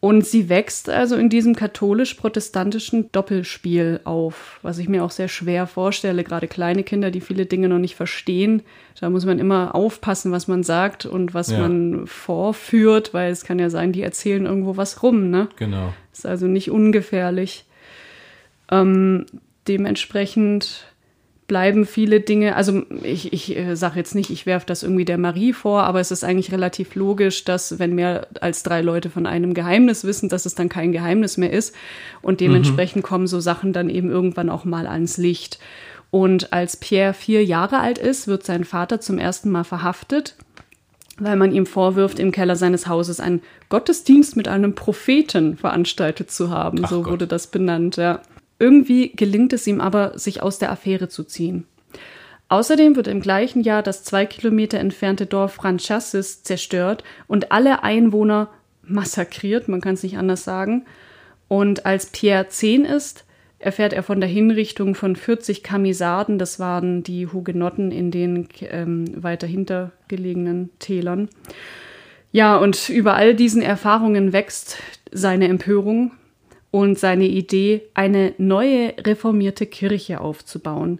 Und sie wächst also in diesem katholisch-protestantischen Doppelspiel auf, was ich mir auch sehr schwer vorstelle. Gerade kleine Kinder, die viele Dinge noch nicht verstehen. Da muss man immer aufpassen, was man sagt und was ja. man vorführt, weil es kann ja sein, die erzählen irgendwo was rum. Ne?
Genau.
Ist also nicht ungefährlich. Ähm, dementsprechend bleiben viele Dinge, also ich, ich äh, sage jetzt nicht, ich werfe das irgendwie der Marie vor, aber es ist eigentlich relativ logisch, dass wenn mehr als drei Leute von einem Geheimnis wissen, dass es dann kein Geheimnis mehr ist und dementsprechend mhm. kommen so Sachen dann eben irgendwann auch mal ans Licht. Und als Pierre vier Jahre alt ist, wird sein Vater zum ersten Mal verhaftet, weil man ihm vorwirft, im Keller seines Hauses einen Gottesdienst mit einem Propheten veranstaltet zu haben. Ach so Gott. wurde das benannt, ja. Irgendwie gelingt es ihm aber, sich aus der Affäre zu ziehen. Außerdem wird im gleichen Jahr das zwei Kilometer entfernte Dorf Franchassis zerstört und alle Einwohner massakriert, man kann es nicht anders sagen. Und als Pierre zehn ist, erfährt er von der Hinrichtung von 40 Kamisarden, das waren die Hugenotten in den ähm, weiter hintergelegenen Tälern. Ja, und über all diesen Erfahrungen wächst seine Empörung, und seine Idee, eine neue reformierte Kirche aufzubauen.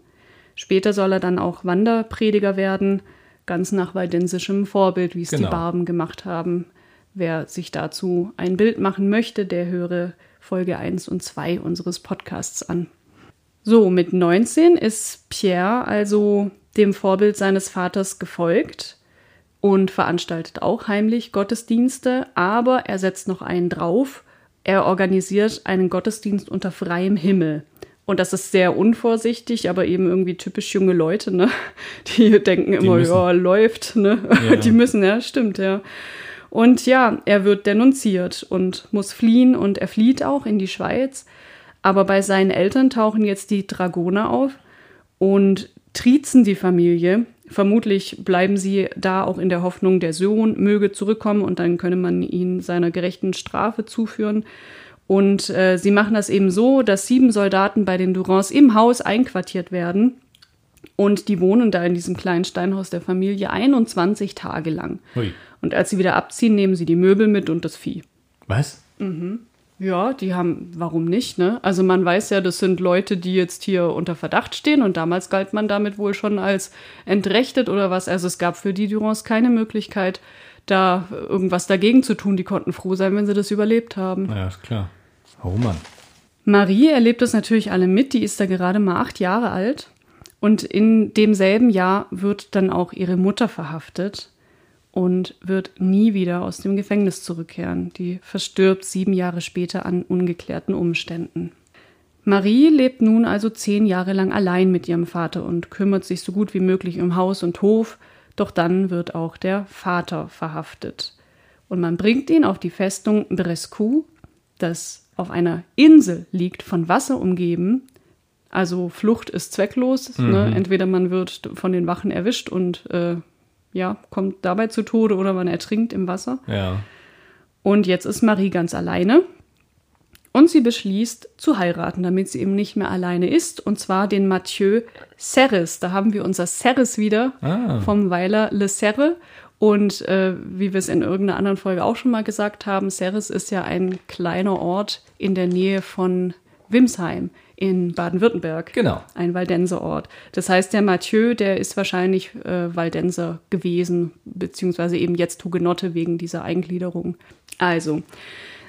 Später soll er dann auch Wanderprediger werden, ganz nach waldensischem Vorbild, wie es genau. die Barben gemacht haben. Wer sich dazu ein Bild machen möchte, der höre Folge 1 und 2 unseres Podcasts an. So, mit 19 ist Pierre also dem Vorbild seines Vaters gefolgt und veranstaltet auch heimlich Gottesdienste, aber er setzt noch einen drauf er organisiert einen Gottesdienst unter freiem Himmel. Und das ist sehr unvorsichtig, aber eben irgendwie typisch junge Leute, ne? Die denken immer, die ja, läuft, ne? Ja. Die müssen, ja, stimmt, ja. Und ja, er wird denunziert und muss fliehen und er flieht auch in die Schweiz. Aber bei seinen Eltern tauchen jetzt die Dragoner auf und triezen die Familie Vermutlich bleiben sie da auch in der Hoffnung, der Sohn möge zurückkommen und dann könne man ihn seiner gerechten Strafe zuführen. Und äh, sie machen das eben so, dass sieben Soldaten bei den Durans im Haus einquartiert werden. Und die wohnen da in diesem kleinen Steinhaus der Familie 21 Tage lang. Hui. Und als sie wieder abziehen, nehmen sie die Möbel mit und das Vieh.
Was?
Mhm. Ja, die haben, warum nicht, ne? Also man weiß ja, das sind Leute, die jetzt hier unter Verdacht stehen und damals galt man damit wohl schon als entrechtet oder was. Also es gab für die Durans keine Möglichkeit, da irgendwas dagegen zu tun. Die konnten froh sein, wenn sie das überlebt haben.
Ja, ist klar. Oh Mann.
Marie erlebt das natürlich alle mit, die ist da gerade mal acht Jahre alt. Und in demselben Jahr wird dann auch ihre Mutter verhaftet und wird nie wieder aus dem Gefängnis zurückkehren. Die verstirbt sieben Jahre später an ungeklärten Umständen. Marie lebt nun also zehn Jahre lang allein mit ihrem Vater und kümmert sich so gut wie möglich um Haus und Hof, doch dann wird auch der Vater verhaftet. Und man bringt ihn auf die Festung Brescu, das auf einer Insel liegt, von Wasser umgeben. Also Flucht ist zwecklos. Ne? Mhm. Ne? Entweder man wird von den Wachen erwischt und äh, ja, kommt dabei zu Tode oder man ertrinkt im Wasser.
Ja.
Und jetzt ist Marie ganz alleine. Und sie beschließt zu heiraten, damit sie eben nicht mehr alleine ist. Und zwar den Mathieu Serres. Da haben wir unser Serres wieder ah. vom Weiler Le Serre. Und äh, wie wir es in irgendeiner anderen Folge auch schon mal gesagt haben, Serres ist ja ein kleiner Ort in der Nähe von Wimsheim in Baden-Württemberg.
Genau.
Ein Waldenser Ort. Das heißt, der Mathieu, der ist wahrscheinlich äh, Waldenser gewesen, beziehungsweise eben jetzt Hugenotte wegen dieser Eingliederung. Also,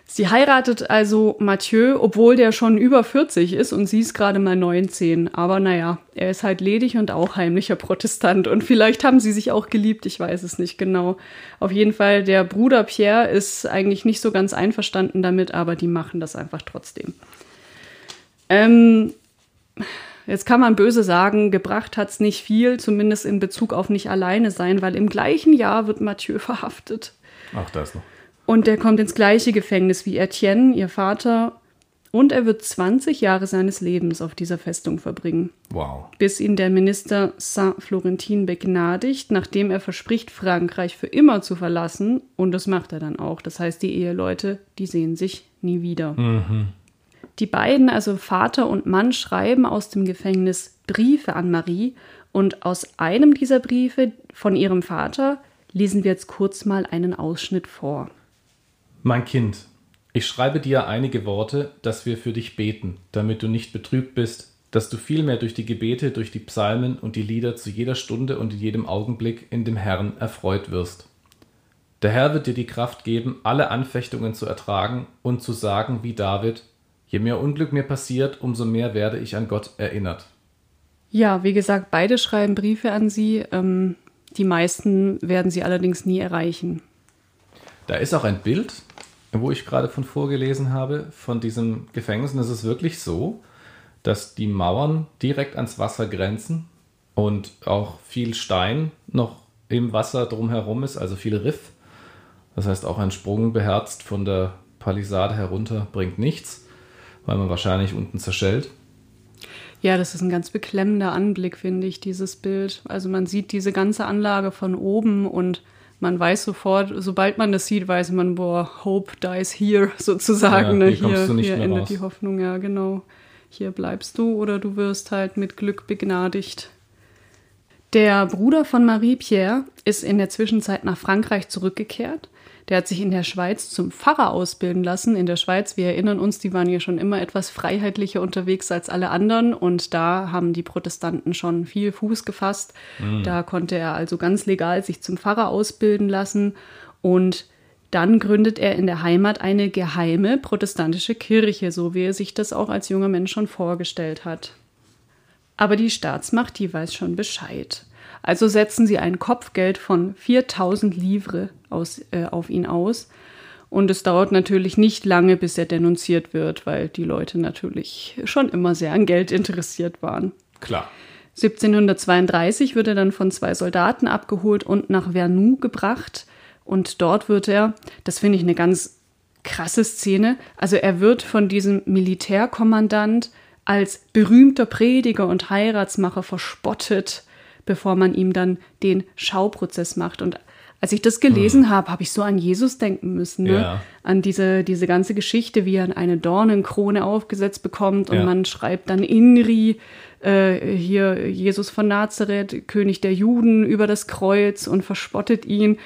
Sie heiratet also Mathieu, obwohl der schon über 40 ist und sie ist gerade mal 19. Aber naja, er ist halt ledig und auch heimlicher Protestant. Und vielleicht haben sie sich auch geliebt, ich weiß es nicht genau. Auf jeden Fall, der Bruder Pierre ist eigentlich nicht so ganz einverstanden damit, aber die machen das einfach trotzdem. Ähm, jetzt kann man böse sagen, gebracht hat es nicht viel, zumindest in Bezug auf nicht alleine sein, weil im gleichen Jahr wird Mathieu verhaftet.
Ach, da ist noch.
Und er kommt ins gleiche Gefängnis wie Etienne, ihr Vater. Und er wird 20 Jahre seines Lebens auf dieser Festung verbringen.
Wow.
Bis ihn der Minister Saint-Florentin begnadigt, nachdem er verspricht, Frankreich für immer zu verlassen. Und das macht er dann auch. Das heißt, die Eheleute, die sehen sich nie wieder.
Mhm.
Die beiden, also Vater und Mann, schreiben aus dem Gefängnis Briefe an Marie. Und aus einem dieser Briefe von ihrem Vater lesen wir jetzt kurz mal einen Ausschnitt vor.
Mein Kind, ich schreibe dir einige Worte, dass wir für dich beten, damit du nicht betrübt bist, dass du vielmehr durch die Gebete, durch die Psalmen und die Lieder zu jeder Stunde und in jedem Augenblick in dem Herrn erfreut wirst. Der Herr wird dir die Kraft geben, alle Anfechtungen zu ertragen und zu sagen wie David, je mehr Unglück mir passiert, umso mehr werde ich an Gott erinnert.
Ja, wie gesagt, beide schreiben Briefe an sie. Ähm, die meisten werden sie allerdings nie erreichen.
Da ist auch ein Bild, wo ich gerade von vorgelesen habe, von diesem Gefängnis. Und es ist wirklich so, dass die Mauern direkt ans Wasser grenzen und auch viel Stein noch im Wasser drumherum ist, also viel Riff. Das heißt, auch ein Sprung beherzt von der Palisade herunter bringt nichts, weil man wahrscheinlich unten zerschellt.
Ja, das ist ein ganz beklemmender Anblick, finde ich, dieses Bild. Also man sieht diese ganze Anlage von oben und man weiß sofort, sobald man das sieht, weiß man, boah, Hope dies here sozusagen. Ja, hier, ne? hier, hier endet raus. die Hoffnung, ja, genau. Hier bleibst du oder du wirst halt mit Glück begnadigt. Der Bruder von Marie-Pierre ist in der Zwischenzeit nach Frankreich zurückgekehrt der hat sich in der Schweiz zum Pfarrer ausbilden lassen. In der Schweiz, wir erinnern uns, die waren ja schon immer etwas freiheitlicher unterwegs als alle anderen und da haben die Protestanten schon viel Fuß gefasst. Mhm. Da konnte er also ganz legal sich zum Pfarrer ausbilden lassen und dann gründet er in der Heimat eine geheime protestantische Kirche, so wie er sich das auch als junger Mensch schon vorgestellt hat. Aber die Staatsmacht, die weiß schon Bescheid. Also setzen sie ein Kopfgeld von 4000 Livre aus, äh, auf ihn aus. Und es dauert natürlich nicht lange, bis er denunziert wird, weil die Leute natürlich schon immer sehr an Geld interessiert waren.
Klar.
1732 wird er dann von zwei Soldaten abgeholt und nach Vernou gebracht. Und dort wird er, das finde ich eine ganz krasse Szene, also er wird von diesem Militärkommandant als berühmter Prediger und Heiratsmacher verspottet bevor man ihm dann den Schauprozess macht. Und als ich das gelesen hm. habe, habe ich so an Jesus denken müssen, ne? ja. an diese, diese ganze Geschichte, wie er eine Dornenkrone aufgesetzt bekommt und ja. man schreibt dann Inri, äh, hier Jesus von Nazareth, König der Juden, über das Kreuz und verspottet ihn.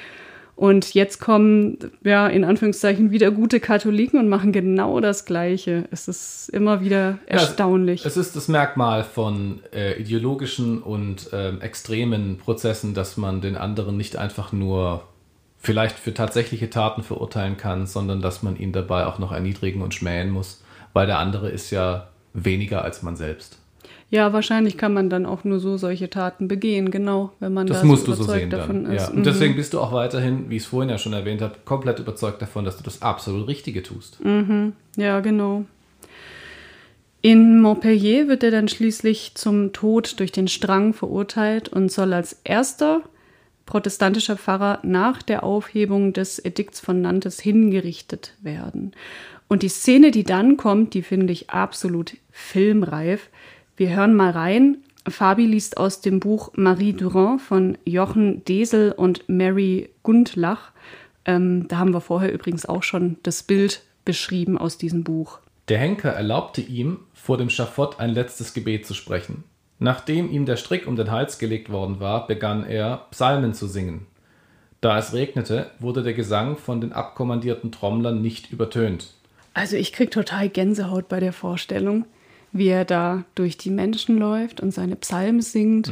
Und jetzt kommen, ja, in Anführungszeichen wieder gute Katholiken und machen genau das Gleiche. Es ist immer wieder erstaunlich.
Ja, es ist das Merkmal von äh, ideologischen und äh, extremen Prozessen, dass man den anderen nicht einfach nur vielleicht für tatsächliche Taten verurteilen kann, sondern dass man ihn dabei auch noch erniedrigen und schmähen muss. weil der andere ist ja weniger als man selbst.
Ja, wahrscheinlich kann man dann auch nur so solche Taten begehen, genau, wenn man
das
da
musst
so
du so sehen
davon
dann.
ist.
Ja. Und deswegen bist du auch weiterhin, wie ich es vorhin ja schon erwähnt habe, komplett überzeugt davon, dass du das absolut Richtige tust.
Mhm. Ja, genau. In Montpellier wird er dann schließlich zum Tod durch den Strang verurteilt und soll als erster protestantischer Pfarrer nach der Aufhebung des Edikts von Nantes hingerichtet werden. Und die Szene, die dann kommt, die finde ich absolut filmreif. Wir hören mal rein. Fabi liest aus dem Buch Marie Durand von Jochen Desel und Mary Gundlach. Ähm, da haben wir vorher übrigens auch schon das Bild beschrieben aus diesem Buch.
Der Henker erlaubte ihm, vor dem Schafott ein letztes Gebet zu sprechen. Nachdem ihm der Strick um den Hals gelegt worden war, begann er, Psalmen zu singen. Da es regnete, wurde der Gesang von den abkommandierten Trommlern nicht übertönt.
Also ich krieg total Gänsehaut bei der Vorstellung, wie er da durch die Menschen läuft und seine Psalmen singt.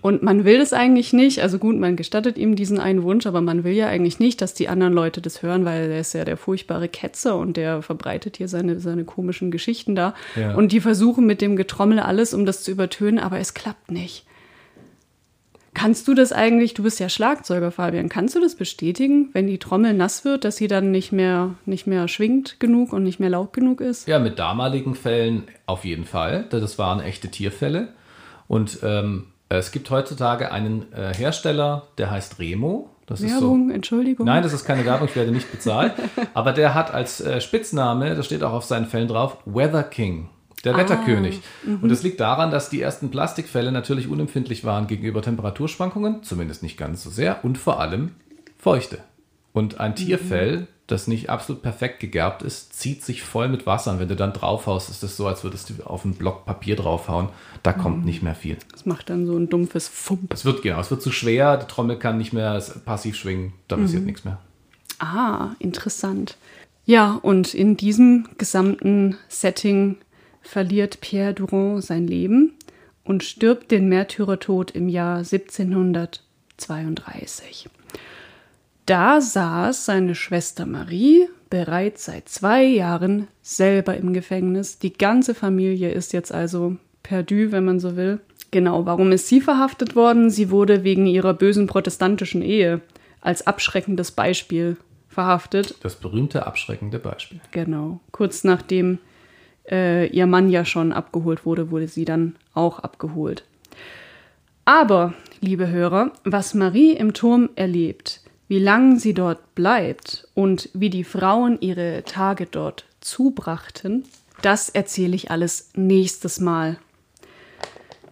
Und man will das eigentlich nicht. Also gut, man gestattet ihm diesen einen Wunsch, aber man will ja eigentlich nicht, dass die anderen Leute das hören, weil er ist ja der furchtbare Ketzer und der verbreitet hier seine, seine komischen Geschichten da.
Ja.
Und die versuchen mit dem Getrommel alles, um das zu übertönen, aber es klappt nicht. Kannst du das eigentlich, du bist ja Schlagzeuger, Fabian, kannst du das bestätigen, wenn die Trommel nass wird, dass sie dann nicht mehr, nicht mehr schwingt genug und nicht mehr laut genug ist?
Ja, mit damaligen Fällen auf jeden Fall. Das waren echte Tierfälle. Und ähm, es gibt heutzutage einen äh, Hersteller, der heißt Remo. Das ist so.
Werbung, Entschuldigung.
Nein, das ist keine Werbung, ich werde nicht bezahlt. Aber der hat als äh, Spitzname, das steht auch auf seinen Fällen drauf, Weather King. Der Wetterkönig. Und das liegt daran, dass die ersten Plastikfälle natürlich unempfindlich waren gegenüber Temperaturschwankungen, zumindest nicht ganz so sehr, und vor allem Feuchte. Und ein Tierfell, das nicht absolut perfekt gegerbt ist, zieht sich voll mit Wasser. Und wenn du dann draufhaust, ist es so, als würdest du auf einen Block Papier draufhauen. Da kommt nicht mehr viel.
Das macht dann so ein dumpfes Fump.
Es wird, genau, es wird zu schwer, die Trommel kann nicht mehr passiv schwingen, da passiert nichts mehr.
Ah, interessant. Ja, und in diesem gesamten Setting verliert Pierre Durand sein Leben und stirbt den Märtyrertod im Jahr 1732. Da saß seine Schwester Marie bereits seit zwei Jahren selber im Gefängnis. Die ganze Familie ist jetzt also perdu, wenn man so will. Genau, warum ist sie verhaftet worden? Sie wurde wegen ihrer bösen protestantischen Ehe als abschreckendes Beispiel verhaftet.
Das berühmte abschreckende Beispiel.
Genau. Kurz nachdem äh, ihr Mann ja schon abgeholt wurde, wurde sie dann auch abgeholt. Aber, liebe Hörer, was Marie im Turm erlebt, wie lang sie dort bleibt und wie die Frauen ihre Tage dort zubrachten, das erzähle ich alles nächstes Mal.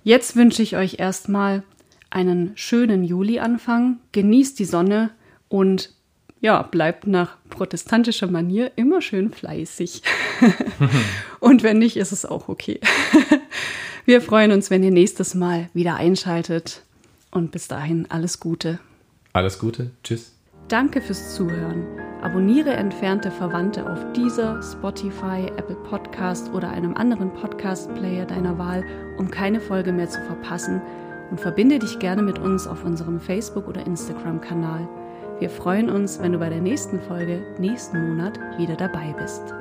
Jetzt wünsche ich euch erstmal einen schönen Julianfang, genießt die Sonne und ja, bleibt nach protestantischer Manier immer schön fleißig. und wenn nicht, ist es auch okay. Wir freuen uns, wenn ihr nächstes Mal wieder einschaltet. Und bis dahin alles Gute.
Alles Gute, tschüss.
Danke fürs Zuhören. Abonniere entfernte Verwandte auf dieser, Spotify, Apple Podcast oder einem anderen Podcast-Player deiner Wahl, um keine Folge mehr zu verpassen. Und verbinde dich gerne mit uns auf unserem Facebook- oder Instagram-Kanal. Wir freuen uns, wenn du bei der nächsten Folge nächsten Monat wieder dabei bist.